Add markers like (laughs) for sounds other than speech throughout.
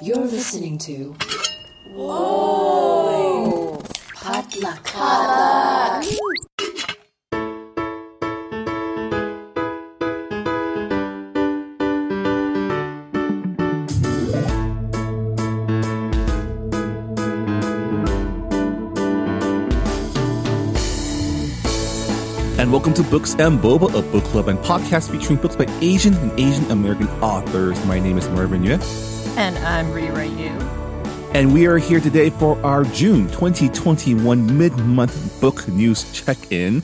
You're listening to. Whoa! Potluck. And welcome to Books and Boba, a book club and podcast featuring books by Asian and Asian American authors. My name is Marvin Yueh. And I'm Reera Yoo. And we are here today for our June 2021 mid month book news check in.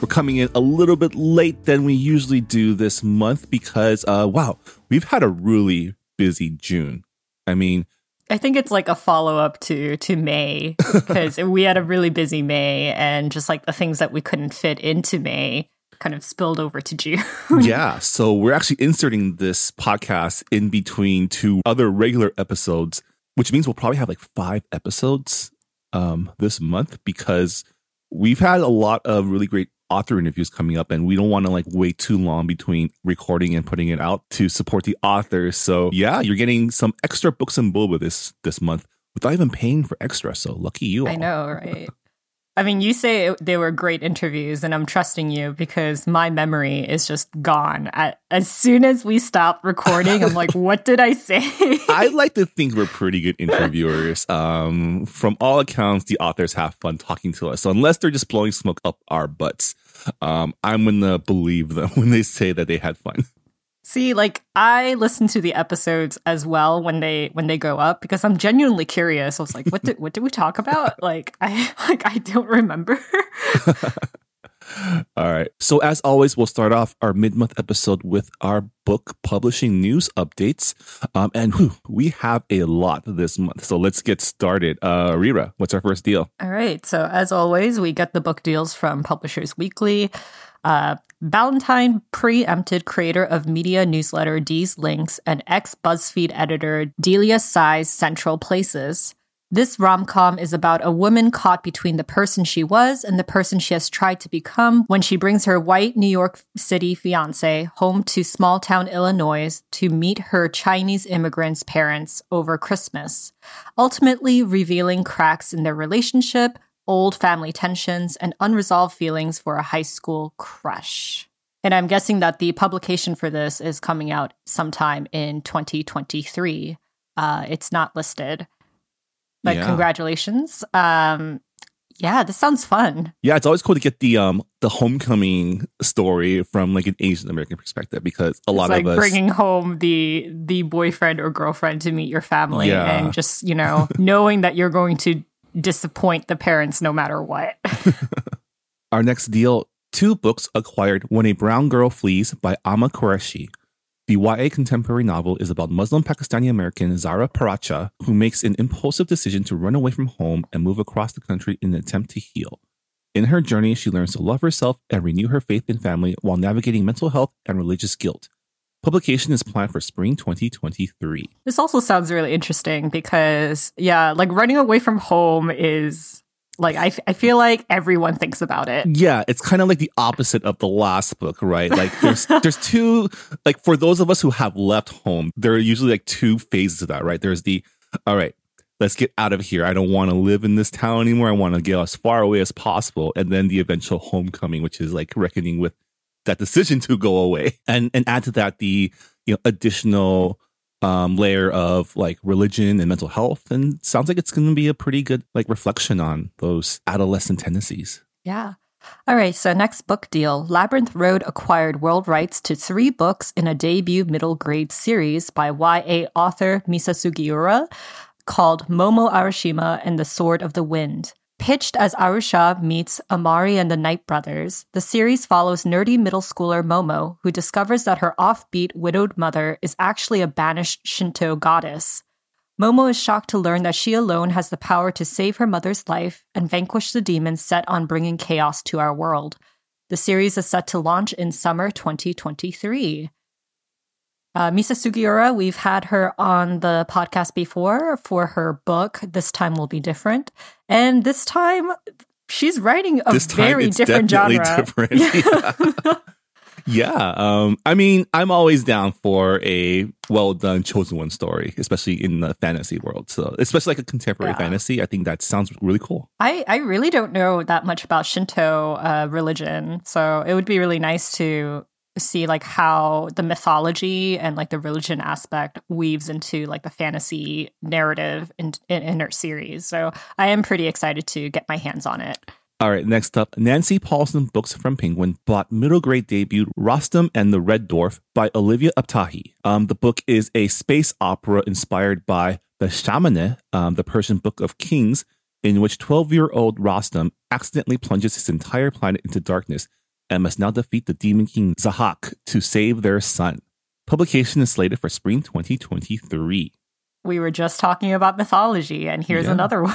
We're coming in a little bit late than we usually do this month because, uh, wow, we've had a really busy June. I mean, I think it's like a follow up to to May (laughs) because we had a really busy May and just like the things that we couldn't fit into May kind of spilled over to June. (laughs) yeah, so we're actually inserting this podcast in between two other regular episodes, which means we'll probably have like 5 episodes um this month because we've had a lot of really great author interviews coming up and we don't want to like wait too long between recording and putting it out to support the authors so yeah you're getting some extra books and boba this this month without even paying for extra so lucky you all. I know, (laughs) right? I mean, you say they were great interviews, and I'm trusting you because my memory is just gone. As soon as we stop recording, I'm like, what did I say? (laughs) I like to think we're pretty good interviewers. Um, from all accounts, the authors have fun talking to us. So unless they're just blowing smoke up our butts, um, I'm gonna believe them (laughs) when they say that they had fun. See, like I listen to the episodes as well when they when they go up because I'm genuinely curious. I was like, what did what did we talk about? (laughs) Like I (laughs) like I don't remember. (laughs) All right. So as always, we'll start off our mid-month episode with our book publishing news updates. Um, and whew, we have a lot this month. So let's get started. Uh, Reera, what's our first deal? All right. So as always, we get the book deals from Publishers Weekly. Uh, Ballantine preempted creator of media newsletter Deez Links and ex BuzzFeed editor Delia Cai's Central Places. This rom com is about a woman caught between the person she was and the person she has tried to become when she brings her white New York City fiance home to small town Illinois to meet her Chinese immigrants' parents over Christmas, ultimately revealing cracks in their relationship, old family tensions, and unresolved feelings for a high school crush. And I'm guessing that the publication for this is coming out sometime in 2023. Uh, it's not listed. But Yeah. congratulations. Um, yeah, this sounds fun. Yeah, it's always cool to get the um the homecoming story from like an Asian American perspective because a lot it's like of us bringing home the the boyfriend or girlfriend to meet your family Yeah. and just you know (laughs) knowing that you're going to disappoint the parents no matter what. (laughs) Our next deal two books acquired When a Brown Girl Flees by Aamna Qureshi. The YA contemporary novel is about Muslim Pakistani American Zara Paracha, who makes an impulsive decision to run away from home and move across the country in an attempt to heal. In her journey, she learns to love herself and renew her faith in family while navigating mental health and religious guilt. Publication is planned for spring 2023. This also sounds really interesting because, yeah, like running away from home is like, I, f- I feel like everyone thinks about it. Yeah, it's kind of like the opposite of the last book, right? Like there's (laughs) there's two like for those of us who have left home, there are usually like two phases of that, right? There's the all right, let's get out of here. I don't want to live in this town anymore. I want to get as far away as possible. And then the eventual homecoming, which is like reckoning with that decision to go away. (laughs) And and add to that the you know additional um layer of like religion and mental health and sounds like it's going to be a pretty good like reflection on those adolescent tendencies. Yeah. All right, so next book deal Labyrinth Road acquired world rights to three books in a debut middle grade series by YA author Misa Sugiura called Momo Arashima and the Sword of the Wind. Pitched as Aru Shah meets Amari and the Night Brothers, the series follows nerdy middle schooler Momo, who discovers that her offbeat widowed mother is actually a banished Shinto goddess. Momo is shocked to learn that she alone has the power to save her mother's life and vanquish the demons set on bringing chaos to our world. The series is set to launch in summer 2023. Uh, Misa Sugiura, we've had her on the podcast before for her book. This time will be different. And this time, she's writing a This time very different definitely genre. different. (laughs) Yeah. Um, I mean, I'm always down for a well done chosen one story, especially in the fantasy world. So, especially like a contemporary Yeah. fantasy, I think that sounds really cool. I, I really don't know that much about Shinto uh, religion, so it would be really nice to see like how the mythology and like the religion aspect weaves into like the fantasy narrative in, in, in her series. So I am pretty excited to get my hands on it. All right, next up, Nancy Paulsen Books from Penguin bought middle grade debut Rostam and the Red Dwarf by Olivia Abtahi. Um, the book is a space opera inspired by the Shahnameh, um, the Persian Book of Kings, in which 12 year old Rostam accidentally plunges his entire planet into darkness and must now defeat the demon king Zahak to save their son. Publication is slated for spring 2023. We were just talking about mythology, and here's Yeah. another (laughs) one.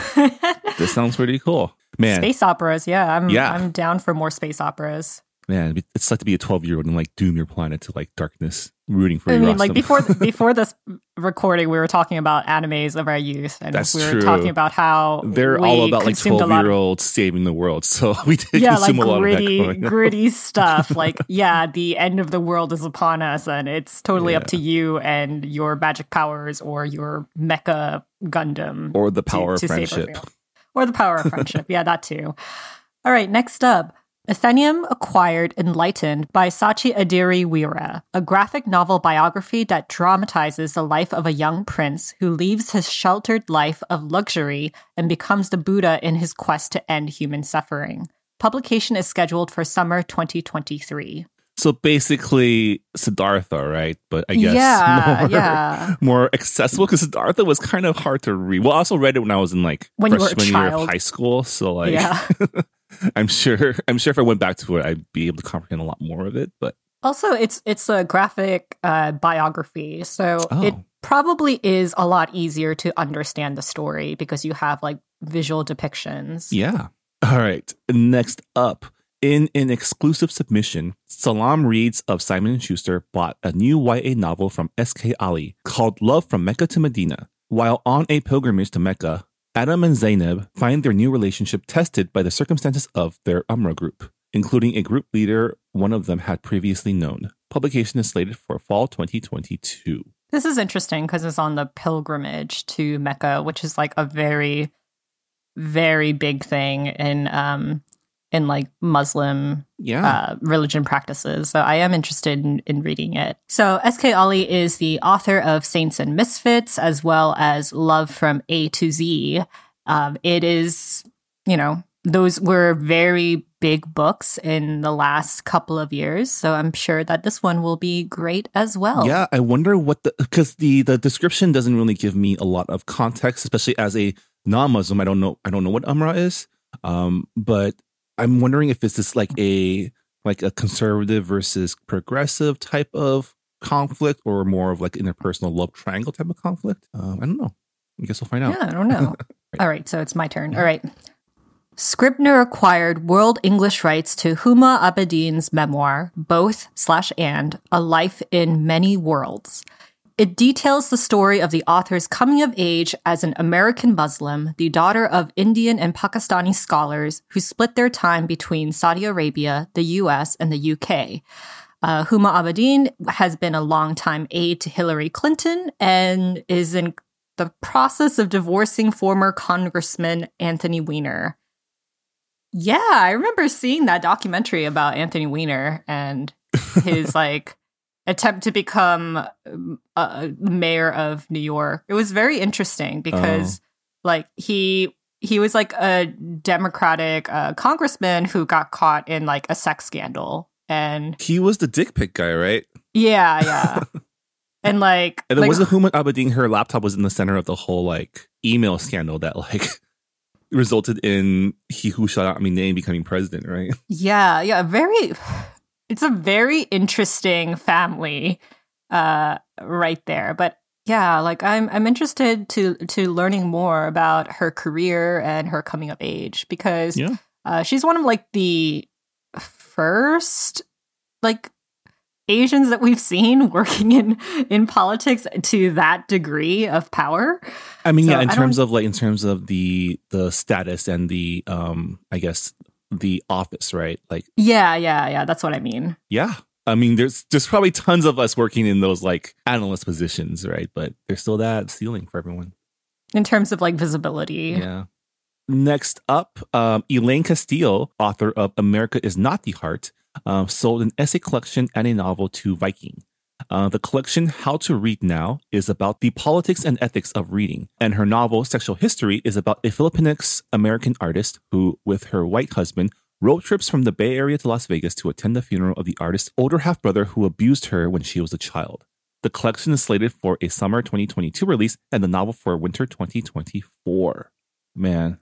This sounds pretty cool. Man, space operas, yeah. I'm Yeah. I'm down for more space operas. Man, it's like to be a 12 year old and like doom your planet to like darkness, rooting for I mean, like before (laughs) before this recording, we were talking about animes of our youth, and That's we were true. talking about how They're all about like 12 lot year olds saving the world. So (laughs) we did Yeah, like a lot gritty, of that. gritty (laughs) stuff. Like, yeah, the end of the world is upon us, and it's totally up to you and your magic powers or your mecha Gundam Or the power to of save friendship. Or the power of friendship. yeah, that too. All right, next up. Atheneum Acquired Enlightened by Sachi Ediriweera, a graphic novel biography that dramatizes the life of a young prince who leaves his sheltered life of luxury and becomes the Buddha in his quest to end human suffering. Publication is scheduled for summer 2023. So basically, Siddhartha, right? But I guess yeah, (laughs) more, yeah. more accessible because Siddhartha was kind of hard to read. Well, I also read it when I was in like When you were a freshman year of high school. So like, yeah. (laughs) (laughs) I'm sure, I'm sure if I went back to it, I'd be able to comprehend a lot more of it. But Also, it's it's a graphic uh, biography, so Oh. it probably is a lot easier to understand the story because you have like visual depictions. Yeah. All right. Next up, in an exclusive submission, Salam Reads of Simon & Schuster bought a new YA novel from S.K. Ali called Love from Mecca to Medina. While on a pilgrimage to Mecca, Adam and Zainab find their new relationship tested by the circumstances of their Umrah group, including a group leader one of them had previously known. Publication is slated for fall 2022. This is interesting because it's on the pilgrimage to Mecca, which is like a very, very big thing in um in like Muslim Yeah. uh, religion practices. So I am interested in, in reading it. So S.K. Ali is the author of Saints and Misfits as well as Love from A to Z. Um, it is, you know, those were very big books in the last couple of years. So I'm sure that this one will be great as well. Yeah, I wonder what the because the the description doesn't really give me a lot of context, especially as a non-Muslim. I don't know I don't know what Umrah is, um, but I'm wondering if it's this like a like a conservative versus progressive type of conflict, or more of like interpersonal love triangle type of conflict. Um, I don't know. I guess we'll find out. Yeah, I don't know. (laughs) All right, so it's my turn. All right. Scribner acquired world English rights to Huma Abedin's memoir, Both slash and A Life in Many Worlds. It details the story of the author's coming of age as an American Muslim, the daughter of Indian and Pakistani scholars who split their time between Saudi Arabia, the US, and the UK. Uh, Huma Abedin has been a longtime aide to Hillary Clinton and is in the process of divorcing former Congressman Anthony Weiner. Yeah, I remember seeing that documentary about Anthony Weiner and his (laughs) like attempt to become uh, mayor of New York. It was very interesting because like he he was like a democratic uh, congressman who got caught in like a sex scandal and He was the dick pic guy, right? yeah, yeah. (laughs) and like And it like, wasn't Huma Abedin. Her laptop was in the center of the whole like email scandal that like (laughs) resulted in he who shot out my name becoming president, right? Yeah, yeah, very it's a very interesting family uh right there. But yeah, like I'm I'm interested to to learning more about her career and her coming of age because Yeah. uh she's one of like the first like Asians that we've seen (laughs) working in in politics to that degree of power. I mean, So yeah, in terms of like in terms of the the status and the um I guess the office, right? Like Yeah, yeah, yeah, that's what I mean. yeah. I mean, there's there's probably tons of us working in those like analyst positions, right? But there's still that ceiling for everyone. In terms of like visibility. Yeah. Next up, um, Elaine Castillo, author of America is Not the Heart, um, sold an essay collection and a novel to Viking. Uh, the collection, How to Read Now, is about the politics and ethics of reading. And her novel, Sexual History, is about a Filipinx American artist who, with her white husband, road trips from the Bay Area to Las Vegas to attend the funeral of the artist's older half brother who abused her when she was a child. The collection is slated for a summer 2022 release and the novel for winter 2024. Man,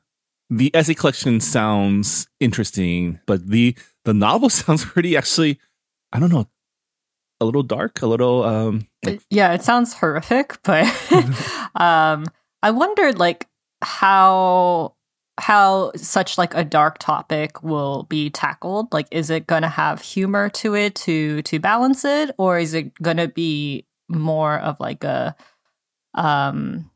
the essay collection sounds interesting, but the the novel (laughs) sounds pretty actually, I don't know, a little dark, a little um like, yeah, it sounds horrific, but (laughs) um I wondered like how how such like a dark topic will be tackled. Like is it going to have humor to it to to balance it or is it going to be more of like a um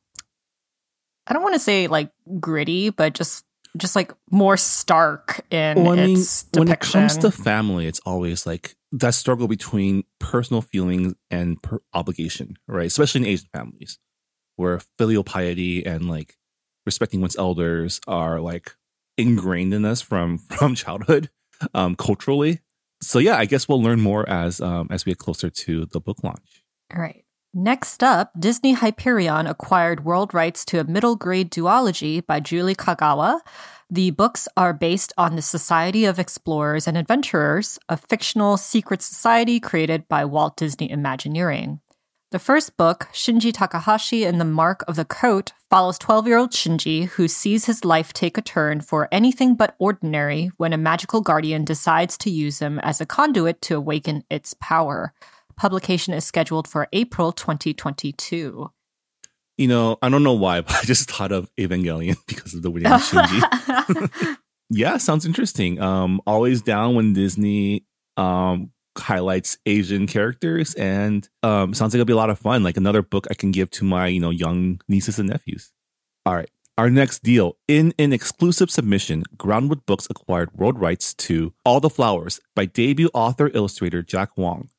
i don't want to say like gritty but just just like more stark in well, I mean, its when it comes to family, it's always like that struggle between personal feelings and per- obligation, right? Especially in Asian families, where filial piety and like respecting one's elders are like ingrained in us from (laughs) from childhood, um, culturally. So yeah, I guess we'll learn more as um, as we get closer to the book launch. All right. Next up, Disney Hyperion acquired world rights to a middle grade duology by Julie Kagawa. The books are based on the Society of Explorers and Adventurers, a fictional secret society created by Walt Disney Imagineering. The first book, Shinji Takahashi and the Mark of the Coat, follows 12 year old Shinji, who sees his life take a turn for anything but ordinary when a magical guardian decides to use him as a conduit to awaken its power. Publication is scheduled for April 2022. You know, I don't know why, (laughs) but I just thought of Evangelion (laughs) because of the William Shinji. (laughs) yeah, sounds interesting. Um, always down when Disney um highlights Asian characters, and um, sounds like it'll be a lot of fun. Like another book I can give to my you know young nieces and nephews. All right. Our next deal. In an exclusive submission, Groundwood Books acquired world rights to All the Flowers by debut author illustrator Jack Wong.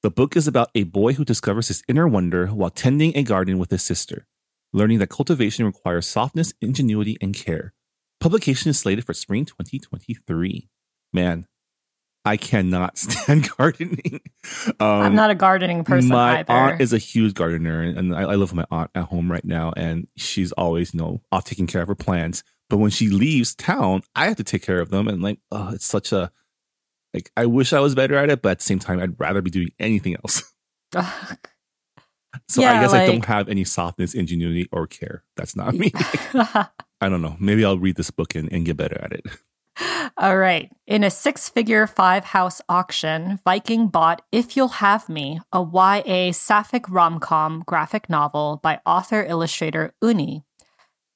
The book is about a boy who discovers his inner wonder while tending a garden with his sister, learning that cultivation requires softness, ingenuity, and care. Publication is slated for spring 2023. Man, I cannot (laughs) stand gardening. Um, I'm not a gardening person my either. aunt is a huge gardener, and I, I live with my aunt at home right now, and she's always, you know, off taking care of her plants. But when she leaves town, I have to take care of them, and like, oh, it's such a like. I wish I was better at it, but at the same time, I'd rather be doing anything else. (laughs) So I Yeah, guess I don't have any softness, ingenuity, or care. That's not me. (laughs) (laughs) I don't know. Maybe I'll read this book and, and get better at it. All right. In a six figure five house auction, Viking bought If You'll Have Me, a YA sapphic rom com graphic novel by author illustrator Uni.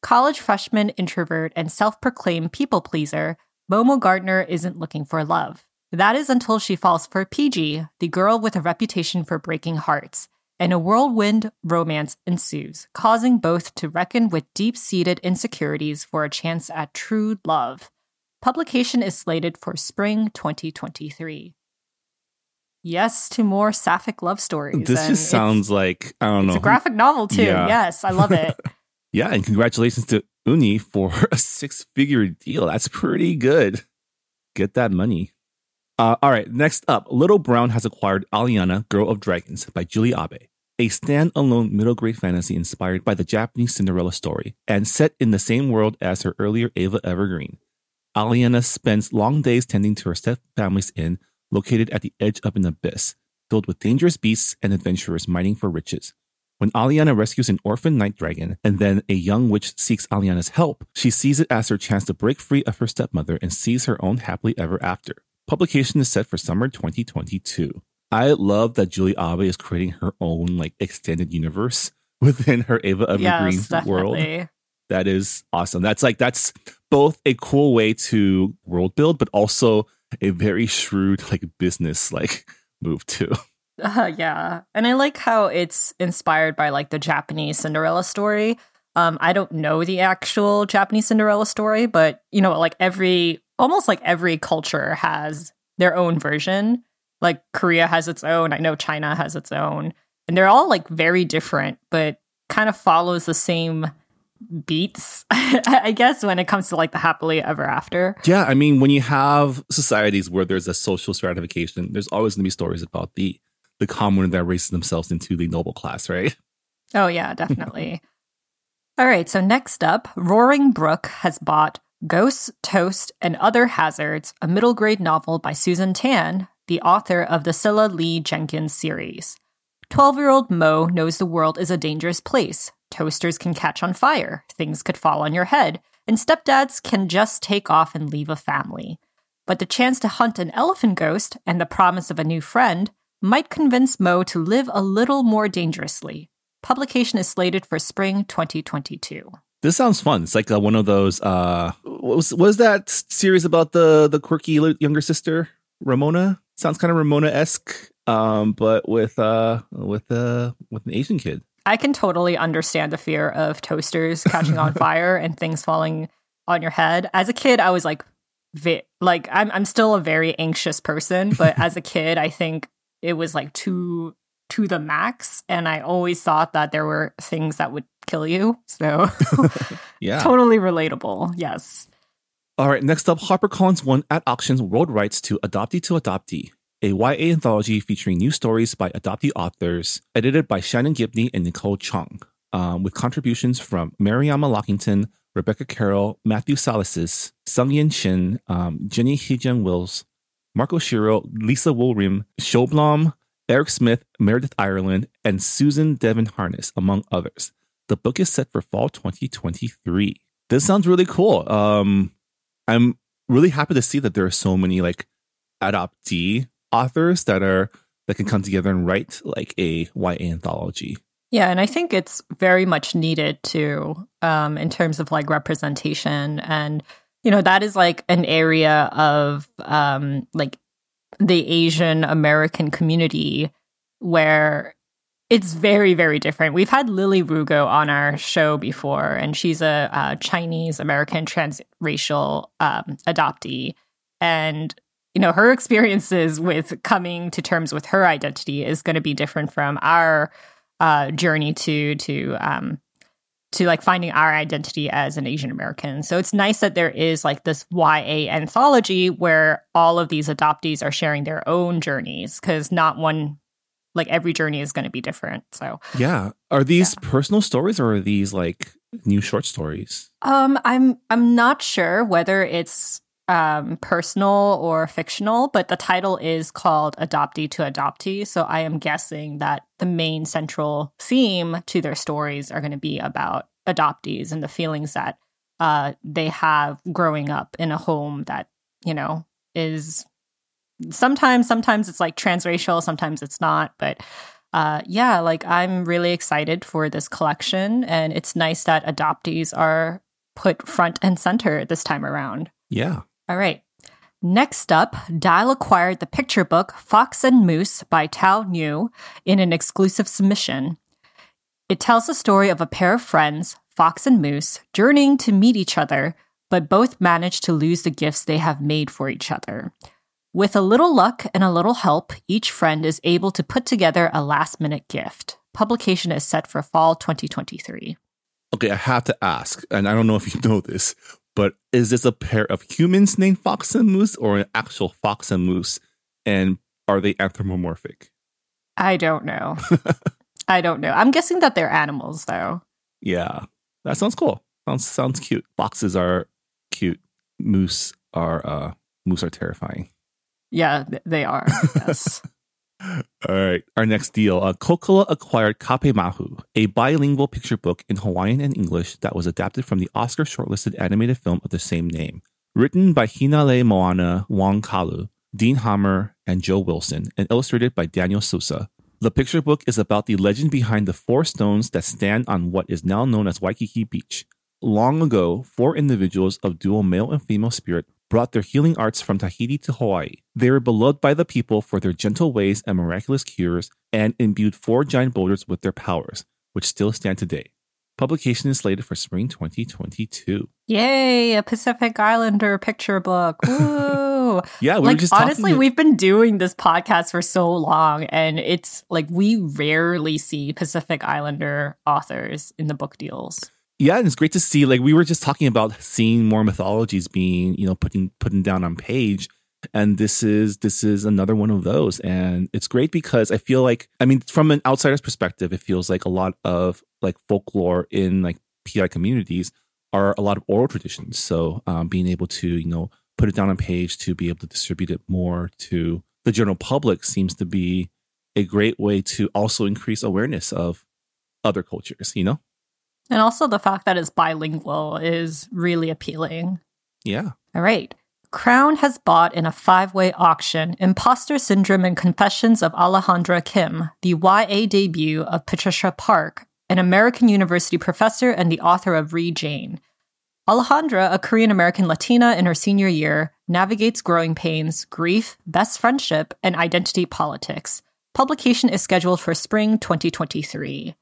College freshman introvert and self proclaimed people pleaser, Momo Gardner isn't looking for love. That is until she falls for PG, the girl with a reputation for breaking hearts, and a whirlwind romance ensues, causing both to reckon with deep seated insecurities for a chance at true love. Publication is slated for spring 2023. Yes to more sapphic love stories. This and just sounds like I don't know. It's a graphic novel too. Yeah. Yes, I love it. (laughs) (laughs) Yeah, and congratulations to Uni for (laughs) a six figure deal. That's pretty good. Get that money. Uh, all right, next up Little Brown has acquired Aliana, Girl of Dragons by Julie Abe, a standalone middle grade fantasy inspired by the Japanese Cinderella story and set in the same world as her earlier Eva Evergreen. Aliana spends long days tending to her stepfamily's inn located at the edge of an abyss, filled with dangerous beasts and adventurers mining for riches. When Aliana rescues an orphan night dragon and then a young witch seeks Aliana's help, she sees it as her chance to break free of her stepmother and sees her own happily ever after. Publication is set for summer 2022. I love that Julie Abe is creating her own like extended universe (laughs) within her Eva Evergreen yes, world. That is awesome. That's like that's both a cool way to world build, but also a very shrewd like business like (laughs) move too. (laughs) Uh, yeah. And I like how it's inspired by like the Japanese Cinderella story. Um, I don't know the actual Japanese Cinderella story, but you know, like every almost like every culture has their own version Like Korea has its own. I know China has its own. And they're all like very different, but kind of follows the same beats, (laughs) I guess, when it comes to like the happily ever after. Yeah, I mean, when you have societies where there's a social stratification, there's always going to be stories about the the commoner that raises themselves into the noble class, right? (laughs) Oh yeah, definitely. All right, so next up, Roaring Brook has bought Ghosts, Toast, and Other Hazards, a middle grade novel by Susan Tan, the author of the Cilla Lee Jenkins series. 12 year old Mo knows the world is a dangerous place. Toasters can catch on fire, things could fall on your head, and stepdads can just take off and leave a family. But the chance to hunt an elephant ghost and the promise of a new friend might convince Mo to live a little more dangerously. Publication is slated for spring 2022. This sounds fun. It's like uh, one of those. Uh, what was what was that series about the the quirky younger sister Ramona? Sounds kind of Ramona esque, um, but with uh with uh with an Asian kid. I can totally understand the fear of toasters (laughs) catching on fire and things falling on your head. As a kid, I was like, vi- like I'm I'm still a very anxious person, but as a kid, I think it was like too to the max, and I always thought that there were things that would kill you. So, (laughs) (laughs) Yeah. totally relatable. Yes. All right, next up, HarperCollins won at auctions world rights to Adoptee to Adoptee, a YA anthology featuring new stories by adoptee authors, edited by Shannon Gibney and Nicole Chung, um, with contributions from Mariama Lockington, Rebecca Carroll, Matthew Salesses, Sun Yung Shin, um, Jenny Heijun Wills, Marco Shiro, Lisa Wool-Rim, Sjöblom, Eric Smith, Meredith Ireland, and Susan Devan Harness, among others. The book is set for fall 2023. This sounds really cool. Um, I'm really happy to see that there are so many like adoptee authors that are that can come together and write like a YA anthology. Yeah, and I think it's very much needed too, um, in terms of like representation, and you know that is like an area of um, like the Asian American community where it's very very different. We've had Lily Rugo on our show before, and she's a, uh Chinese American transracial um, adoptee, and you know her experiences with coming to terms with her identity is going to be different from our uh, journey to to um, to like finding our identity as an Asian American. So it's nice that there is like this YA anthology where all of these adoptees are sharing their own journeys because not one like every journey is going to be different. So Yeah. Are these personal stories or are these like new short stories? um I'm I'm not sure whether it's um personal or fictional, but the title is called Adoptee to Adoptee. So I am guessing that the main central theme to their stories are going to be about adoptees and the feelings that uh they have growing up in a home that, you know, is sometimes sometimes it's like transracial, sometimes it's not, but uh, yeah, like I'm really excited for this collection, and it's nice that adoptees are put front and center this time around. Yeah. All right. Next up, Dial acquired the picture book Fox and Moose by Tao Nyeu in an exclusive submission. It tells the story of a pair of friends, Fox and Moose, journeying to meet each other, but both manage to lose the gifts they have made for each other. With a little luck and a little help, each friend is able to put together a last minute gift. Publication is set for fall 2023. Okay, I have to ask, and I don't know if you (laughs) know this, but is this a pair of humans named Fox and Moose or an actual fox and moose? And are they anthropomorphic? I don't know. (laughs) I don't know. I'm guessing that they're animals, though. Yeah. That sounds cool. Sounds sounds cute. Foxes are cute. Moose are uh moose are terrifying. Yeah, they are. Yes. (laughs) All right. Our next deal. Uh, Kokila acquired Kapaemahu, a bilingual picture book in Hawaiian and English that was adapted from the Oscar shortlisted animated film of the same name. Written by Hinale Moana Wong Kalu, Dean Hammer, and Joe Wilson, and illustrated by Daniel Sousa. The picture book is about the legend behind the four stones that stand on what is now known as Waikiki Beach. Long ago, four individuals of dual male and female spirit brought their healing arts from Tahiti to Hawaii. They were beloved by the people for their gentle ways and miraculous cures, and imbued four giant boulders with their powers, which still stand today. Publication is slated for spring 2022. Yay, a Pacific Islander picture book. (laughs) Woo! Yeah, we like were just honestly, talking- we've been doing this podcast for so long, and it's like we rarely see Pacific Islander authors in the book deals. Yeah, and it's great to see. Like we were just talking about seeing more mythologies being, you know, putting putting down on page, and this is this is another one of those. And it's great because I feel like, I mean, from an outsider's perspective, it feels like a lot of like folklore in like PI communities are a lot of oral traditions. So um, being able to, you know, put it down on page to be able to distribute it more to the general public seems to be a great way to also increase awareness of other cultures. You know. And also the fact that it's bilingual is really appealing. Yeah. All right. Crown has bought in a five way auction Imposter Syndrome and Confessions of Alejandra Kim, the YA debut of Patricia Park, an American university professor and the author of Re Jane. Alejandra, a Korean American Latina in her senior year, navigates growing pains, grief, best friendship, and identity politics. Publication is scheduled for spring 2023.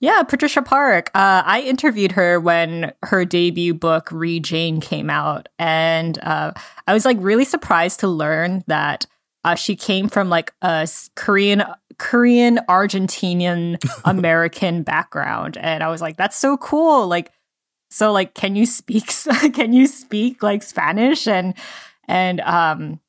Yeah, Patricia Park. Uh, I interviewed her when her debut book Re Jane came out, and uh, I was like really surprised to learn that uh, she came from like a Korean, Korean, Argentinian (laughs) American background, and I was like, that's so cool. Like, so like, can you speak? (laughs) can you speak like Spanish? And and um,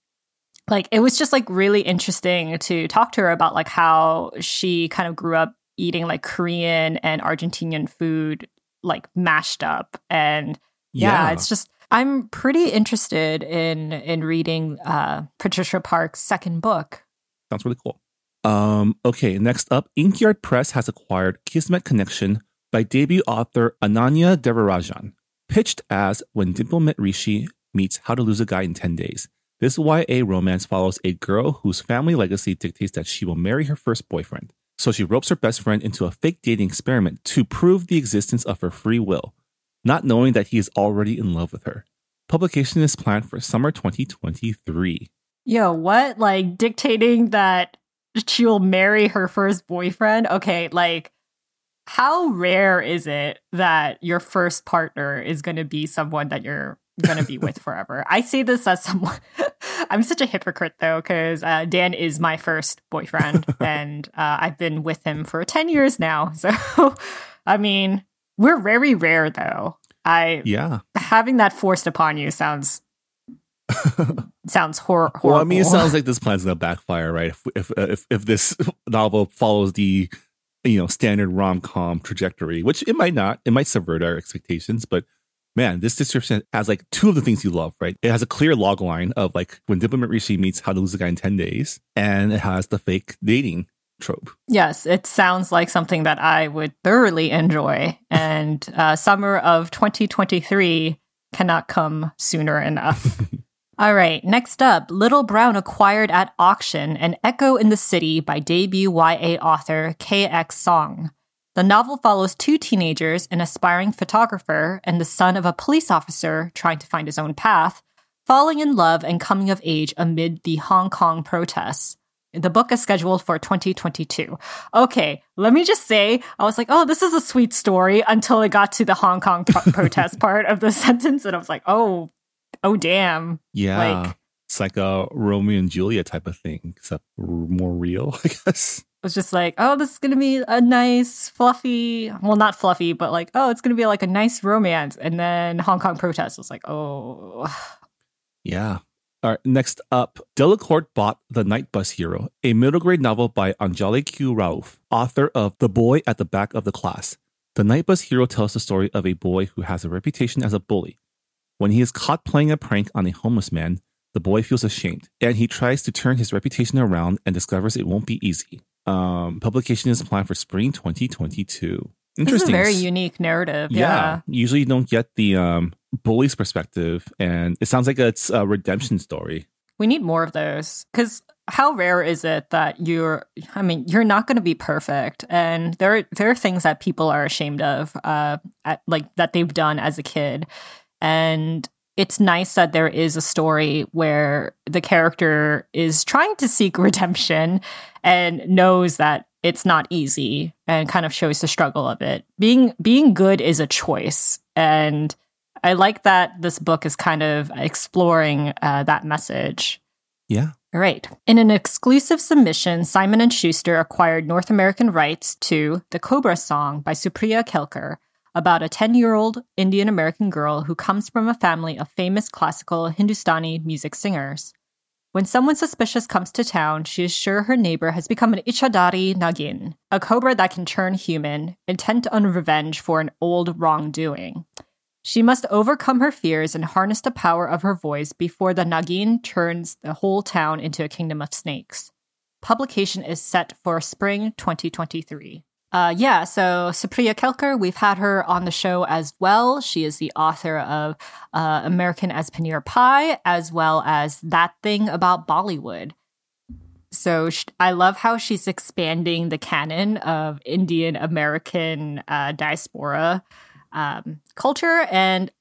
like it was just like really interesting to talk to her about like how she kind of grew up eating like Korean and Argentinian food like mashed up and yeah, it's just I'm pretty interested in in reading uh Patricia Park's second book. Sounds really cool. Um, okay, next up, Inkyard Press has acquired Kismet Connection by debut author Ananya Devarajan. Pitched as When Dimple Met Rishi meets How to Lose a Guy in 10 Days. This YA romance follows a girl whose family legacy dictates that she will marry her first boyfriend. So she ropes her best friend into a fake dating experiment to prove the existence of her free will, not knowing that he is already in love with her. Publication is planned for summer 2023. Yo, what? Like dictating that she will marry her first boyfriend? Okay, like how rare is it that your first partner is going to be someone that you're going to be with (laughs) forever? I say this as someone I'm such a hypocrite though because uh, Dan is my first boyfriend (laughs) and uh, I've been with him for 10 years now. (laughs) So I mean, we're very rare though. I Yeah. having that forced upon you sounds (laughs) sounds hor- horrible. Well, I mean, it sounds like this plan's gonna backfire, right? If if if, if this novel follows the you know standard rom com trajectory, which it might not, it might subvert our expectations, but man, this description has like two of the things you love, right? It has a clear log line of like when Dimple Met Rishi meets How to Lose a Guy in ten days, and it has the fake dating trope. Yes, it sounds like something that I would thoroughly enjoy. And uh, summer of 2023 cannot come sooner enough. (laughs) All right, next up Little Brown acquired at auction An Echo in the City by debut YA author KX Song. The novel follows two teenagers, an aspiring photographer and the son of a police officer trying to find his own path, falling in love and coming of age amid the Hong Kong protests. The book is scheduled for 2022. Okay, let me just say, I was like, oh, this is a sweet story until it got to the Hong Kong pro- (laughs) protest part of the (laughs) sentence. And I was like, oh, oh, damn. Yeah, Like- it's like a Romeo and Juliet type of thing, except more real, (laughs) I guess. Was just like, oh, this is going to be a nice, fluffy, well, not fluffy, but like, oh, it's going to be like a nice romance. And then Hong Kong protest was like, oh, Yeah. All right, next up, Delacorte bought The Night Bus Hero, a middle grade novel by Onjali Q. Raúf, author of The Boy at the Back of the Class. The Night Bus Hero tells the story of a boy who has a reputation as a bully. When he is caught playing a prank on a homeless man, the boy feels ashamed and he tries to turn his reputation around and discovers it won't be easy. Um, publication is planned for spring 2022. this is a Interesting. very unique narrative. Yeah. Usually you don't get the um, bully's perspective, and it sounds like it's a redemption story. We need more of those because how rare is it that you're, I mean, you're not going to be perfect. And there, there are things that people are ashamed of, uh, at, like that they've done as a kid. And it's nice that there is a story where the character is trying to seek (laughs) redemption and knows that it's not easy and kind of shows the struggle of it. Being being good is a choice and I like that this book is kind of exploring uh, that message. Yeah. All right. In an exclusive submission, Simon and Schuster acquired North American rights to The Cobra Song by Supriya Kelkar, about a 10-year-old Indian American girl who comes from a family of famous classical Hindustani music singers. When someone suspicious comes to town, she is sure her neighbor has become an Ichadari Nagin, a cobra that can turn human, intent on revenge for an old wrongdoing. She must overcome her fears and harness the power of her voice before the Nagin turns the whole town into a kingdom of snakes. Publication is set for spring 2023. Uh, yeah, so Supriya Kelkar, we've had her on the show as well. She is the author of uh, American as Paneer Pie, as well as That Thing About Bollywood. So sh- I love how she's expanding the canon of Indian American uh, diaspora um, culture, and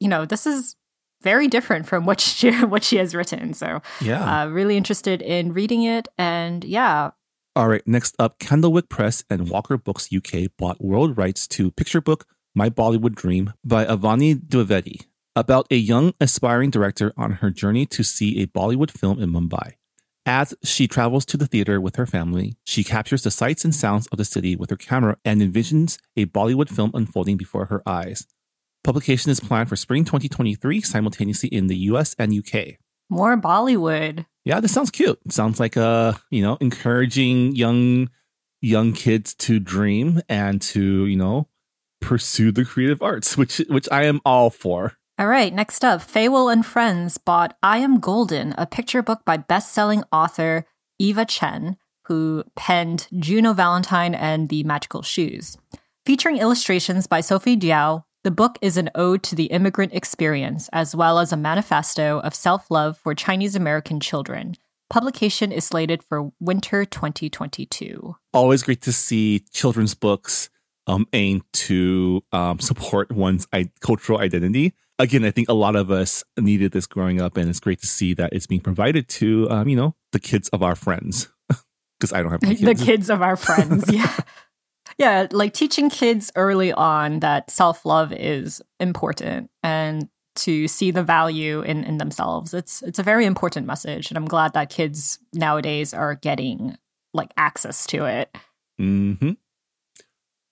you know this is very different from what (laughs) she what she has written. So Yeah. uh, really interested in reading it, and yeah, All right, next up, Candlewick Press and Walker Books UK bought world rights to picture book My Bollywood Dream by Avani Dwivedi about a young aspiring director on her journey to see a Bollywood film in Mumbai. As she travels to the theater with her family, she captures the sights and sounds of the city with her camera and envisions a Bollywood film unfolding before her eyes. Publication is planned for spring 2023 simultaneously in the US and UK. more Bollywood. Yeah, this sounds cute. Sounds like uh, you know, encouraging young young kids to dream and to, you know, pursue the creative arts, which which I am all for. All right, next up, Feiwel and Friends bought I Am Golden, a picture book by best-selling author Eva Chen, who penned Juno Valentine and the Magical Shoes. Featuring illustrations by Sophie Diao, the book is an ode to the immigrant experience, as well as a manifesto of self-love for Chinese American children. Publication is slated for winter 2022. Always great to see children's books um aimed to um support one's I- cultural identity. Again, I think a lot of us needed this growing up, and it's great to see that it's being provided to um, you know, the kids of our friends. (laughs) Because I don't have any the kids. kids of our friends (laughs) yeah yeah like teaching kids early on that self-love is important and to see the value in, in themselves it's it's a very important message and i'm glad that kids nowadays are getting like access to it Mm-hmm.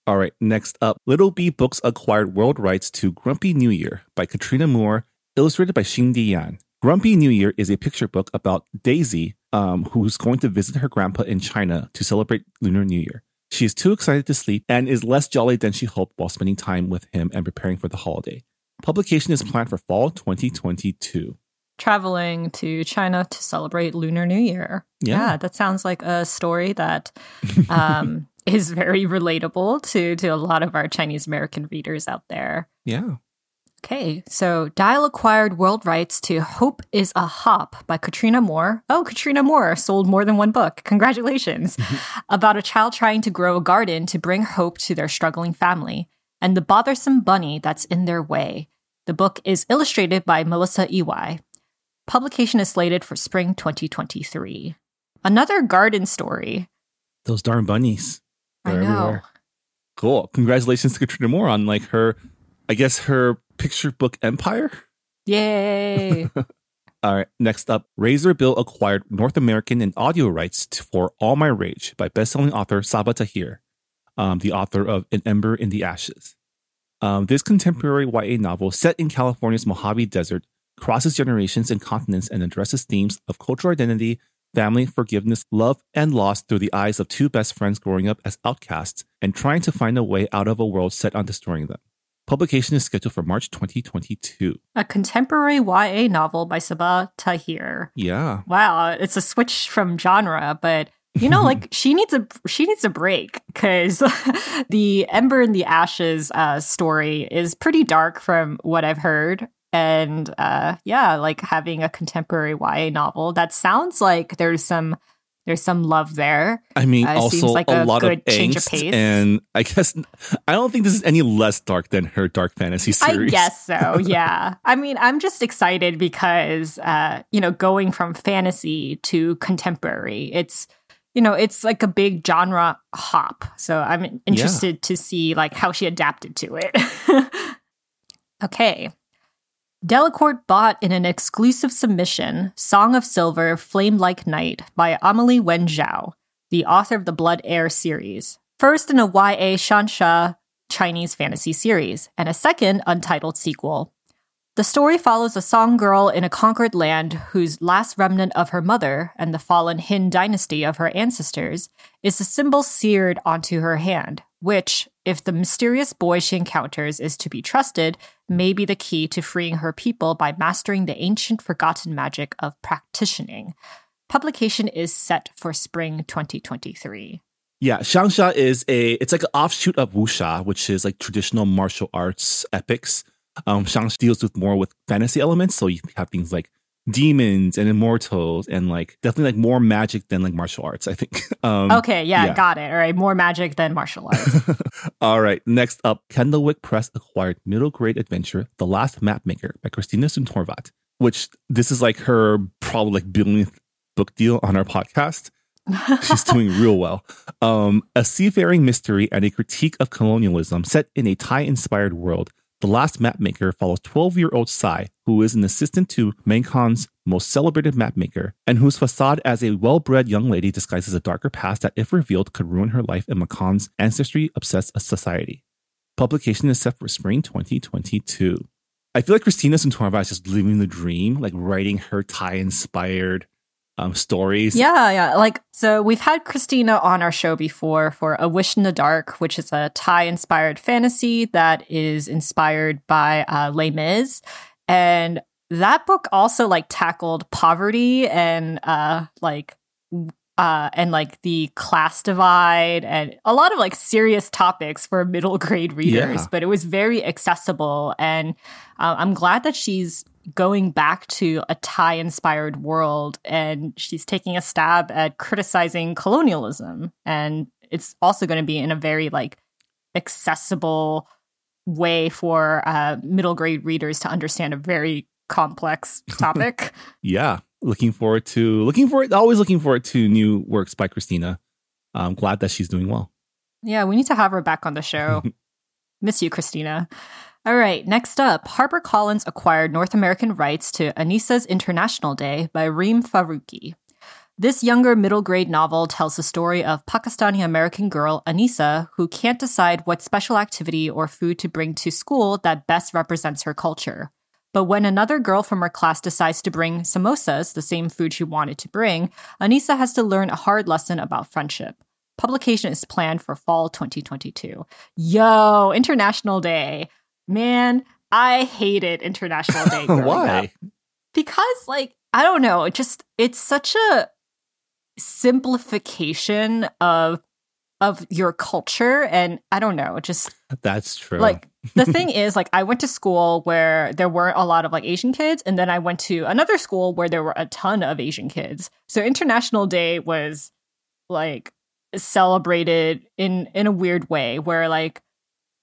All right, next up, Little Bee Books acquired world rights to Grumpy New Year by Katrina Moore, illustrated by Xingdi Yan. Grumpy New Year is a picture book about Daisy, um, who's going to visit her grandpa in China to celebrate Lunar New Year. She is too excited to sleep and is less jolly than she hoped while spending time with him and preparing for the holiday. Publication is planned for fall 2022. traveling to china to celebrate lunar new year Yeah. that sounds like a story that um, (laughs) is very relatable to to a lot of our chinese american readers out there Yeah. Okay, so Dial acquired world rights to Hope is a Hop by Katrina Moore. Oh, Katrina Moore sold more than one book. Congratulations. (laughs) About a child trying to grow a garden to bring hope to their struggling family and the bothersome bunny that's in their way. The book is illustrated by Melissa Ey. Publication is slated for spring 2023. Another garden story. Those darn bunnies. I They're know. everywhere. Cool. Congratulations to Katrina Moore on like her, I guess her picture book empire. Yay. (laughs) All right. Next up, Razorbill acquired North American and audio rights for All My Rage by bestselling author Sabaa Tahir, um, the author of An Ember in the Ashes. Um, this contemporary YA novel set in California's Mojave Desert crosses generations and continents and addresses themes of cultural identity, family, forgiveness, love, and loss through the eyes of two best friends growing up as outcasts and trying to find a way out of a world set on destroying them. Publication is scheduled for March 2022. a contemporary YA novel by Sabaa Tahir. Yeah. Wow, it's a switch from genre, but you know, (laughs) like she needs a she needs a break because (laughs) the Ember in the Ashes uh, story is pretty dark from what I've heard, and uh, yeah, like having a contemporary YA novel that sounds like there's some there's some love there. I mean, Uh, also like a, a lot of good change of angst, pace. and I guess I don't think this is any less dark than her dark fantasy series. I guess so. (laughs) Yeah. I mean, I'm just excited because, uh, you know, going from fantasy to contemporary, it's, you know, it's like a big genre hop. So I'm interested to see like how she adapted to it. (laughs) okay. Delacorte bought in an exclusive submission Song of Silver, Flame Like Night by Amelie Wen Zhao, the author of the Blood Heir series. First in a YA xianxia Chinese fantasy series, and a second untitled sequel. The story follows a song girl in a conquered land whose last remnant of her mother and the fallen Han dynasty of her ancestors is a symbol seared onto her hand, which, if the mysterious boy she encounters is to be trusted, may be the key to freeing her people by mastering the ancient forgotten magic of practicing. Publication is set for spring 2023. Yeah, xianxia is a it's like an offshoot of wuxia, which is like traditional martial arts epics. Um, xianxia deals with more with fantasy elements, so you have things like demons and immortals and like definitely like more magic than like martial arts. I think. (laughs) Um, okay, yeah, yeah, got it. All right, more magic than martial arts. (laughs) All right, next up, Candlewick Press acquired middle grade adventure, The Last Mapmaker by Christina Soontorvat, which this is like her probably like billionth book deal on our podcast. She's (laughs) doing real well. Um, a seafaring mystery and a critique of colonialism set in a Thai inspired world. The Last Mapmaker follows 12 year old Sai, who is an assistant to Khan's most celebrated mapmaker, and whose facade as a well bred young lady disguises a darker past that, if revealed, could ruin her life in Khan's ancestry obsessed society. Publication is set for spring 2022. I feel like Christina Soontorvat is just living the dream, like writing her Thai inspired um, stories. Yeah, yeah. Like, so we've had Christina on our show before for A Wish in the Dark, which is a Thai inspired fantasy that is inspired by uh, Les Mis. And that book also like tackled poverty and uh, like uh, and like the class divide and a lot of like serious topics for middle (laughs) grade readers, yeah. but it was very accessible. And uh, I'm glad that she's going back to a Thai inspired world and she's taking a stab at criticizing colonialism. And it's also going to be in a very like accessible way for uh, middle grade readers to understand a very complex (laughs) topic. yeah. Looking forward to looking forward always looking forward to new works by Christina. I'm glad that she's doing well. Yeah, we need to have her back on the show. (laughs) Miss you, Christina. All right, next up, HarperCollins acquired North American rights to Anisa's International Day by Reem Faruqi. This younger middle grade novel tells the story of Pakistani American girl Anisa, who can't decide what special activity or food to bring to school that best represents her culture. But when another girl from her class decides to bring samosas, the same food she wanted to bring, Anisa has to learn a hard lesson about friendship. Publication is planned for fall 2022. Yo, International Day man, I hated International (laughs) Day. Why? Up. Because, like, I don't know, it just it's such a simplification of of your culture and I don't know, just That's true. Like the (laughs) thing is like I went to school where there weren't a lot of like Asian kids and then I went to another school where there were a ton of Asian kids. So International Day was like celebrated in in a weird way where like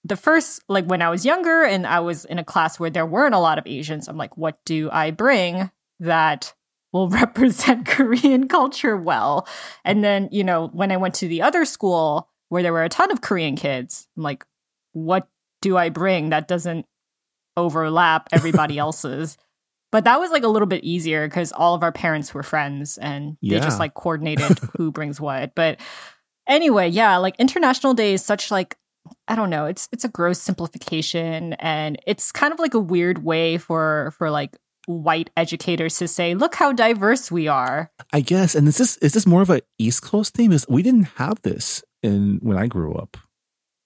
the first like when I was younger and I was in a class where there weren't a lot of Asians, I'm like, what do I bring that will (laughs) represent Korean culture well? And then, you know, when I went to the other school where there were a ton of Korean kids, I'm like, what do I bring that doesn't overlap everybody (laughs) else's? But that was like a little bit easier because all of our parents were friends and yeah. they just like coordinated (laughs) who brings what. But anyway, yeah, like International Day is such like I don't know. It's it's a gross simplification and it's kind of like a weird way for for like white educators to say, "Look how diverse we are." I guess. And is this is this more of a East Coast theme? Is we didn't have this in when I grew up.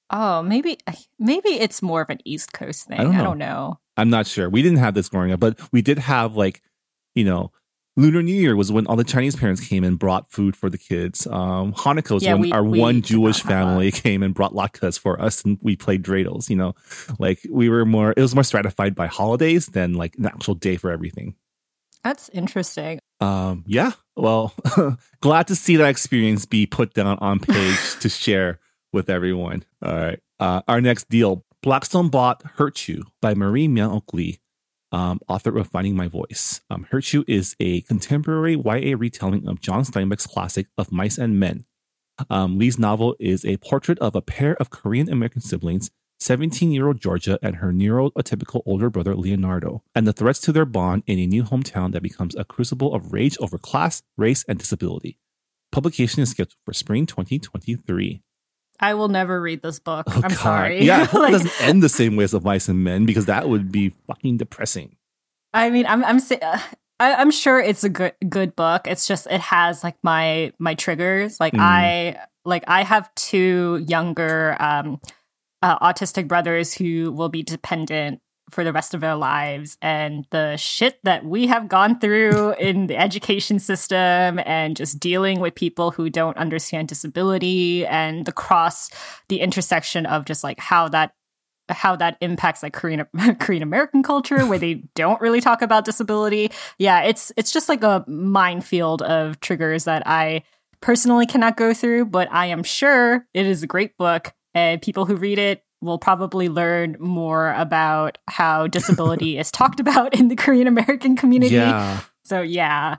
Oh, maybe maybe it's more of an East Coast thing. I don't know. I don't know. I'm not sure. We didn't have this growing up, but we did have like, you know, Lunar New Year was when all the Chinese parents came and brought food for the kids. Um, Hanukkah was yeah, when we, our we one Jewish family (laughs) came and brought latkes for us, and we played dreidels. You know, like we were more. It was more stratified by holidays than like an actual day for everything. That's interesting. Um, yeah. Well, (laughs) glad to see that experience be put down on page (laughs) to share with everyone. All right. Uh, our next deal Blackstone bought Hurt You by Marie Myung Lee um, author of Finding My Voice. Um, is a contemporary YA retelling of John Steinbeck's classic of Mice and Men. Um, Lee's novel is a portrait of a pair of Korean American siblings 17 year old Georgia and her neurotypical older brother Leonardo, and the threats to their bond in a new hometown that becomes a crucible of rage over class, race, and disability. Publication is scheduled for spring 2023. I will never read this book. Oh, I'm God. sorry. Yeah, I (laughs) hope Like, it doesn't end the same way as Of Mice and Men because that would be fucking depressing. I mean, I'm I'm uh, I, I'm sure it's a good good book. It's just it has like my my triggers. Like Mm. I like I have two younger um uh, autistic brothers who will be dependent for the rest of their lives and the shit that we have gone through (laughs) in the education system and just dealing with people who don't understand disability and the cross the intersection of just like how that how that impacts like Korean (laughs) Korean American culture where they (laughs) don't really talk about disability. Yeah, it's it's just like a minefield of triggers that I personally cannot go through, but I am sure it is a great book and people who read it will probably learn more about how disability (laughs) is talked about in the Korean American community. Yeah. So yeah.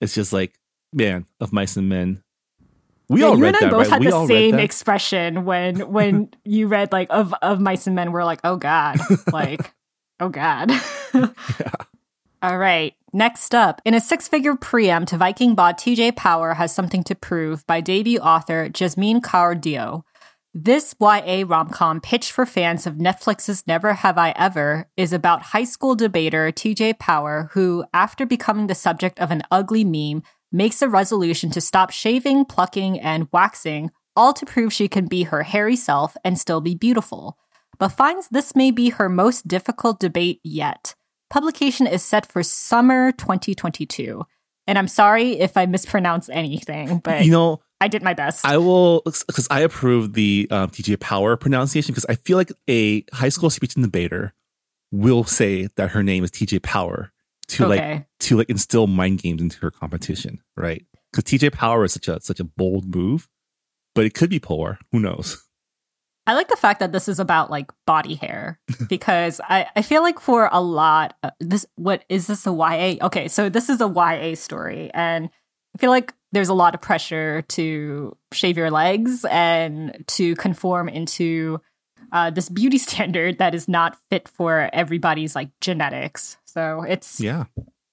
It's just like, man, Of Mice and Men. We Yeah, all you read and I that, both right? had we the same expression when (laughs) when you read like of of mice and men. We're like, oh god, like oh god. (laughs) All right. Next up, in a six-figure preempt to Viking bot TJ Powar has something to prove by debut author Jesmeen Kaur Deo. This YA rom-com pitched for fans of Netflix's Never Have I Ever is about high school debater TJ Powar who, after becoming the subject of an ugly meme, makes a resolution to stop shaving, plucking, and waxing, all to prove she can be her hairy self and still be beautiful. But finds this may be her most difficult debate yet. Publication is set for summer 2022. And I'm sorry if I mispronounce anything, but You know, I did my best. I will because I approve the um, TJ Powar pronunciation because I feel like a high school speech and debater will say that her name is TJ Powar to like to like instill mind games into her competition, right? Because TJ Powar is such a such a bold move, but it could be poor. Who knows? I like the fact that this is about like body hair (laughs) because I, I feel like for a lot uh, this what is this a YA? Okay, so this is a YA story and I feel like there's a lot of pressure to shave your legs and to conform into uh, this beauty (laughs) standard that is not fit for everybody's like genetics. So it's Yeah,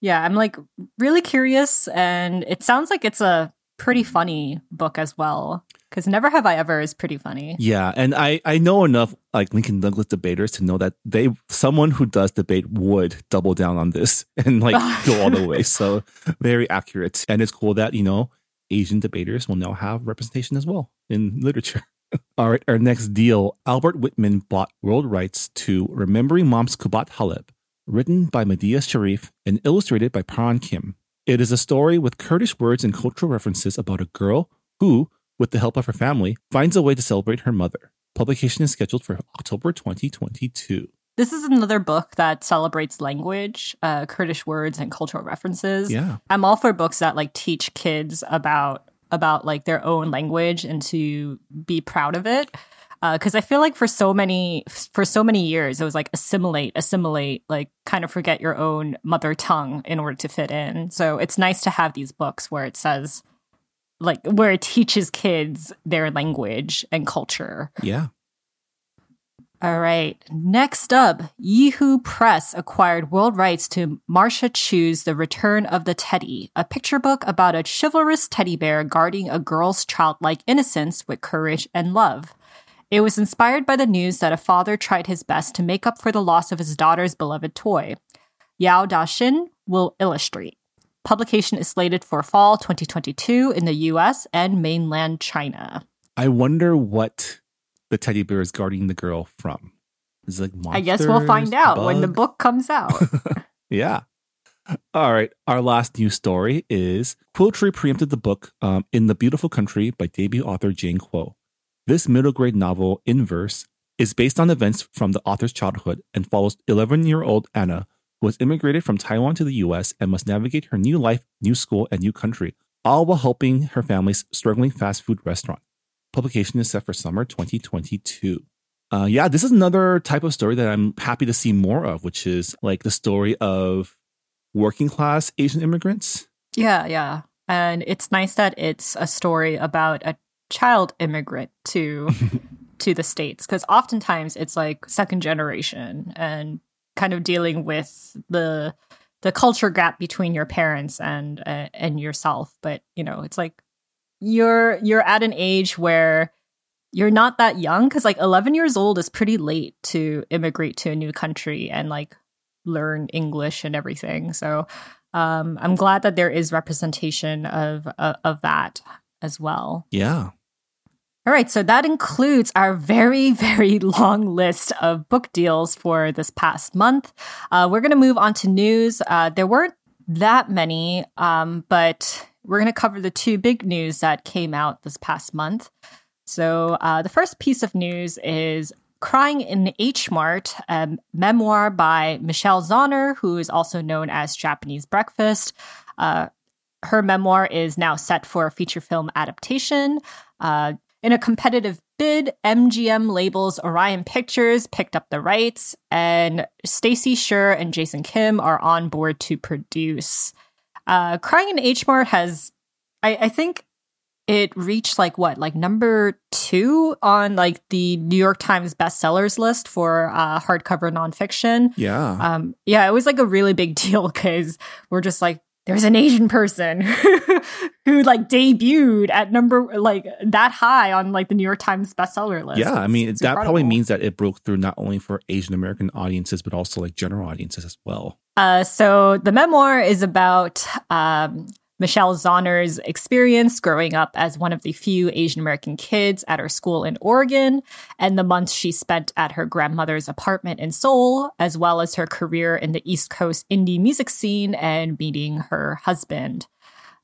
yeah, I'm like really curious, and it sounds like it's a pretty funny book as well. Because Never Have I Ever is pretty funny. yeah, and I I know enough like Lincoln Douglas debaters to know that they someone who does debate would double down on this (laughs) and like go all the way. So very accurate, and it's cool that you know Asian debaters will now have representation as well in literature. (laughs) All right, our next deal Albert Whitman bought world rights to Remembering Mom's Kubat Haleb, written by Medeia Sharif and illustrated by Paran Kim. It is a story with Kurdish words and cultural references about a girl who, with the help of her family, finds a way to celebrate her mother. Publication is scheduled for October 2022. This is another book that celebrates language, uh, Kurdish words, and cultural references. Yeah. I'm all for books that like teach kids about about like their own language and to be proud of it. Because I feel like for so many for so many years it was like assimilate, assimilate, like kind of forget your own mother tongue in order to fit in. So it's nice to have these books where it says like where it teaches kids their language and culture. Yeah. All right. Next up, Yeehoo Press acquired world rights to Marcia Chu's The Return of the Teddy, a picture book about a chivalrous teddy bear guarding a girl's childlike innocence with courage and love. It was inspired by the news that a father tried his best to make up for the loss of his daughter's beloved toy. Yao Daxin will illustrate. Publication is slated for fall 2022 in the US and mainland China. I wonder what the teddy bear is guarding the girl from. Is it like I guess we'll find monsters, out when the book comes (laughs) out. Yeah. All right. Our last news story is Quill Tree preempted the book um, In the Beautiful Country by debut author Jane Kuo. This middle grade novel in verse is based on events from the author's childhood and follows 11 year old Anna, who has immigrated from Taiwan to the US and must navigate her new life, new school, and new country, all while helping her family's struggling fast food restaurant. Publication is set for summer 2022. Uh, yeah, this is another type of story that I'm happy to see more of, which is like the story of working class Asian immigrants. Yeah, yeah. And it's nice that it's a story about a child immigrant to (laughs) to the states because oftentimes it's like second generation and kind of dealing with the the culture gap between your parents and uh, and yourself but you know it's like you're you're at an age where you're not that young because like 11 years old is pretty late to immigrate to a new country and like learn english and everything so um, i'm glad that there is representation of uh, of that as well Yeah. All right, so that includes our very, (laughs) very long list of book deals for this past month. Uh, we're going to move on to news. Uh, there weren't that many, um, but we're going to cover the two big news that came out this past month. So uh, the first piece of news is Crying in H Mart, a memoir by Michelle Zauner, who is also known as Japanese Breakfast. Uh, her memoir is now set for a feature film adaptation. In a competitive bid, MGM labels Orion Pictures picked up the rights, and Stacy Sher and Jason Kim are on board to produce. Uh, Crying in H Mart has, I, I think, it reached like what, like number two on like the New York Times bestsellers list for uh, hardcover nonfiction. Yeah. Um, yeah, it was like a really big (laughs) deal because we're just like, there's an Asian person (laughs) who like debuted at number like that high on like the New York Times bestseller list. yeah. I mean, it's that probably means that it broke through not only for Asian American audiences, but also like general audiences as well. Uh, so the memoir is about um, Michelle Zauner's experience growing up as one of the few Asian American kids at her school in Oregon, and the months she spent at her grandmother's apartment in Seoul, as well as her career in the East Coast indie music scene and meeting her husband.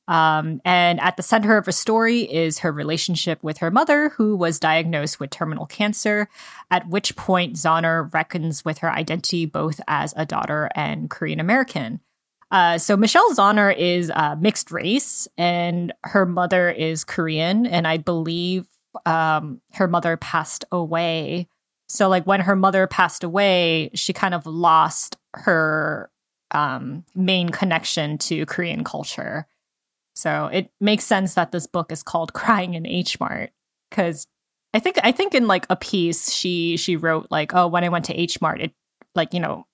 Um, and at the center of her story is her relationship with her mother, who was diagnosed with terminal cancer, at which point Zauner reckons with her identity both as a daughter and Korean American. Uh, so Michelle Zauner is uh, mixed race, and her mother is Korean, and I believe um, her mother passed away. So, like when her mother passed away, she kind of lost her um, main connection to Korean culture. So it makes sense that this book is called (laughs) "Crying in H Mart" because I think I think in like a piece she she wrote like, "Oh, when I went to H Mart, it like you know,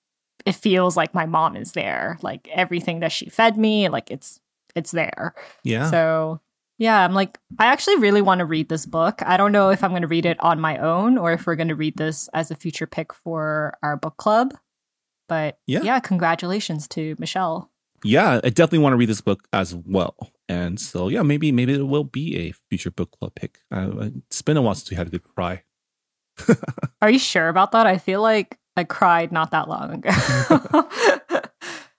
it feels like my mom is there. Like everything that she fed me, like it's it's there." Yeah. So yeah, I'm like, I actually really want to read this book. I don't know if I'm going to read it on my own or if we're going to read this as a future pick for our book club. But Yeah. yeah, congratulations to Michelle. yeah, I definitely want to read this book as well. And so, yeah, maybe maybe it will be a future book club pick. Uh, it's been a while since we had a good cry. (laughs) Are you sure about that? I feel like I cried not that long ago. (laughs)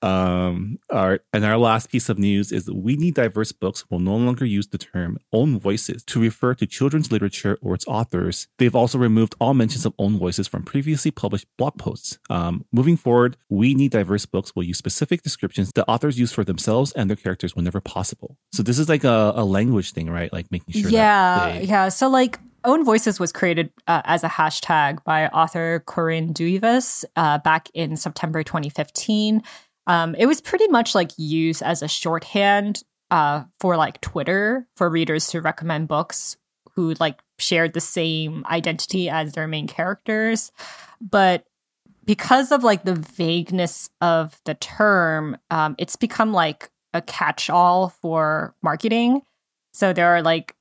Um, our and our last piece of news is that We Need Diverse Books will no longer use the term own voices to refer to children's literature or its authors. They've also removed all mentions of own voices from previously published blog posts. Um, moving forward, We Need Diverse Books will use specific descriptions that authors use for themselves and their characters whenever possible. So this is like a, a language thing, right? Like making sure yeah, that they, yeah. So like own voices was created uh, as a hashtag by author Corinne Duyvis uh, back in September 2015. Um, it was pretty much like used as a shorthand uh, for like Twitter for readers to recommend books who like shared the same identity as their main characters, but because of like the vagueness of the term, um, it's become like a catch-all for marketing. So there are like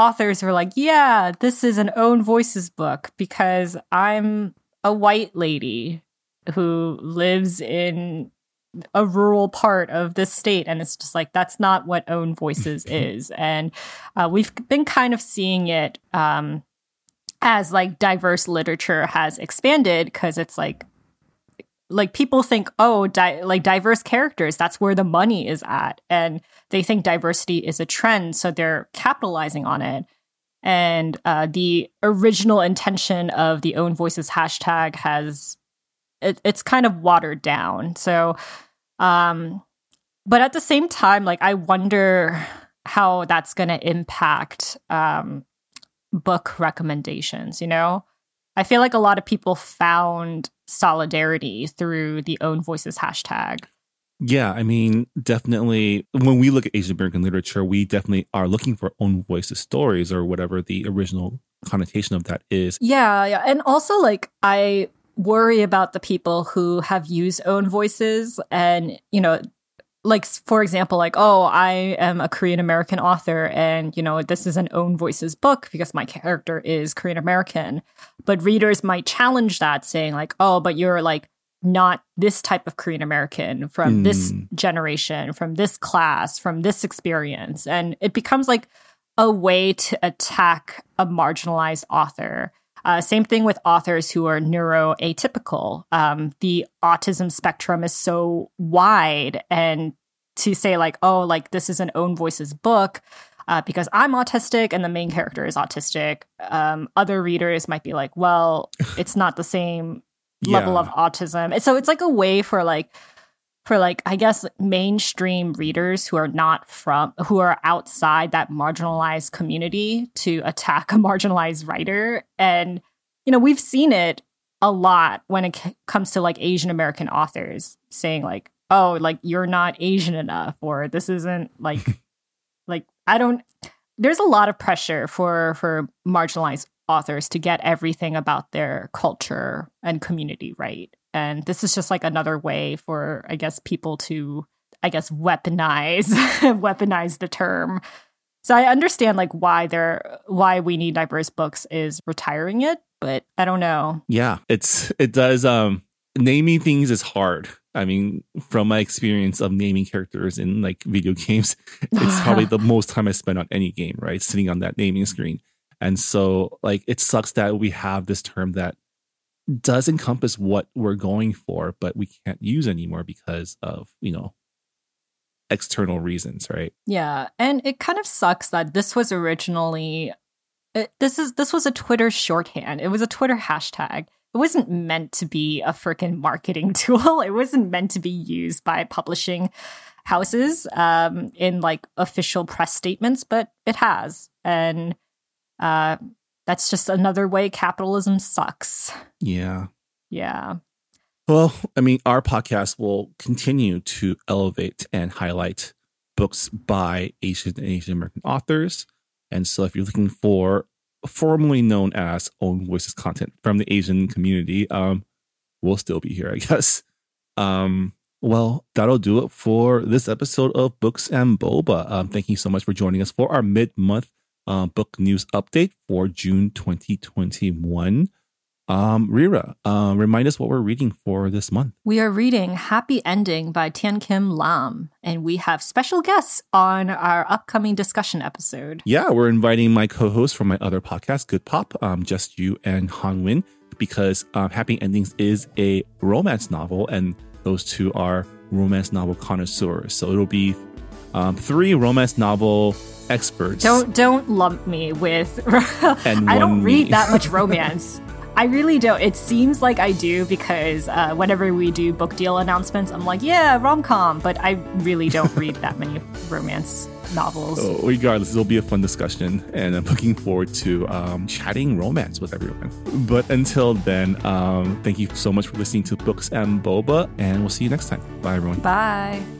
authors who are like, yeah, this is an own voices book because I'm a white lady who lives in a rural part of this state. And it's just like, that's not what own voices (laughs) is. And uh, we've been kind of seeing it um, as like diverse literature has expanded because it's like, like people think, oh, di- like diverse characters, that's where the money is at. And they think diversity is a trend. So they're capitalizing on it. And uh, the original intention of the own voices hashtag has it, it's kind of watered down. So, um, but at the same time, like I wonder how that's going to impact um, book recommendations. You know, I feel like a lot of people found solidarity through the own voices hashtag. Yeah, I mean, definitely when we look at Asian American literature, we definitely are looking for own voices stories or whatever the original connotation of that is. Yeah, yeah. And also, like, I worry about the people who have used own voices and, you know, like for example like oh i am a korean american author and you know this is an own voices book because my character is korean american. But readers might challenge that saying like oh but you're like not this type of korean american from this Mm. generation from this class from this experience. And it becomes like a way to attack a marginalized author uh, same thing with authors who are neuroatypical. Um, the autism spectrum is so wide, and to say like, oh, like this is an own voices book uh, because I'm autistic and the main character is autistic. Um, other readers might be like, well, (sighs) it's not the same level Yeah. of autism. And so it's like a way for like for like I guess mainstream readers who are not from who are outside that marginalized community to attack a (laughs) marginalized writer. And you know we've seen it a lot when it c- comes to like Asian American authors saying like oh like you're not Asian enough or this isn't like (laughs) like I don't there's a lot of pressure for for marginalized authors to get everything about their culture and community right and this is just like another way for i guess people to i guess weaponize (laughs) weaponize the term so i understand like why they're why we need diverse books is retiring it but i don't know Yeah, it's it does. Um, naming things is hard. I mean, from my experience of naming characters in like video (laughs) games, it's probably the (laughs) most time I spend on any game, right? Sitting on that naming screen. And so, like, it sucks that we have this term that does encompass what we're going for, but we can't use anymore because of, you know, external reasons, right? Yeah, and it kind of sucks that this was originally it, this is this was a Twitter shorthand. It was a Twitter hashtag. It wasn't meant to be a freaking marketing (laughs) tool. It wasn't meant to be used by publishing houses um, in like official press statements, but it has, and uh, that's just another way capitalism sucks. Yeah. Yeah. Well, I mean, our podcast will continue to elevate and highlight books by Asian and Asian American authors. And so, if you're looking for formerly known as own voices content from the Asian community, um, we'll still be here, I (laughs) guess. Um, well, that'll do it for this episode of Books and Boba. Um, thank you so much for joining us for our mid month uh, book news update for June 2021. Um, Reera, uh, remind us what we're reading for this month. We are reading Happy Ending by Thien Kim Lam, and we have special guests on our upcoming discussion episode. Yeah, we're inviting my co-host from my other podcast, Good Pop, um, just you and Han Win, because um, Happy Endings is a romance novel, and those two are romance novel connoisseurs. So it'll be um, three romance novel experts. Don't don't lump me with. (laughs) I don't read that much (laughs) romance. I really don't. It seems like I do because uh, whenever we do book deal announcements, I'm like, yeah, rom com, but I really don't read that many romance novels. So regardless, it'll be a fun discussion, and I'm looking forward to um, chatting romance with everyone. But until then, um, thank you so much for listening to Books and Boba, and we'll see you next time. Bye, everyone. Bye.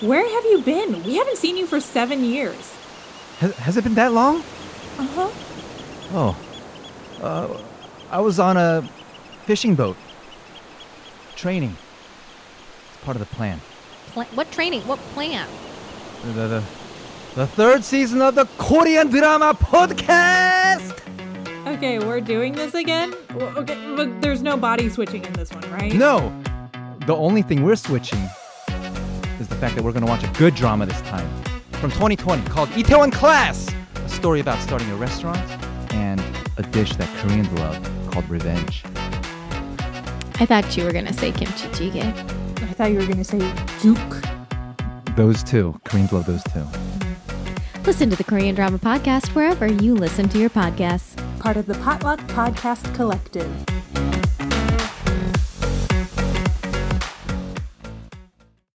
Where have you been? We haven't seen you for seven years. Has, has it been that long? Uh huh. Oh. Uh, I was on a fishing boat. Training. It's part of the plan. Pla- what training? What plan? The, the, the, the third season of the Korean drama podcast! Okay, we're doing this again? Okay, but there's no body switching in this one, right? No! The only thing we're switching is the fact that we're gonna watch a good drama this time. From 2020 called Itaewon Class! A story about starting a restaurant and a dish that Koreans love called revenge. I thought you were gonna say kimchi jjigae. I thought you were gonna say juke. Those two. Koreans love those two. Listen to the Korean Drama Podcast wherever you listen to your podcasts. Part of the Potluck Podcast Collective.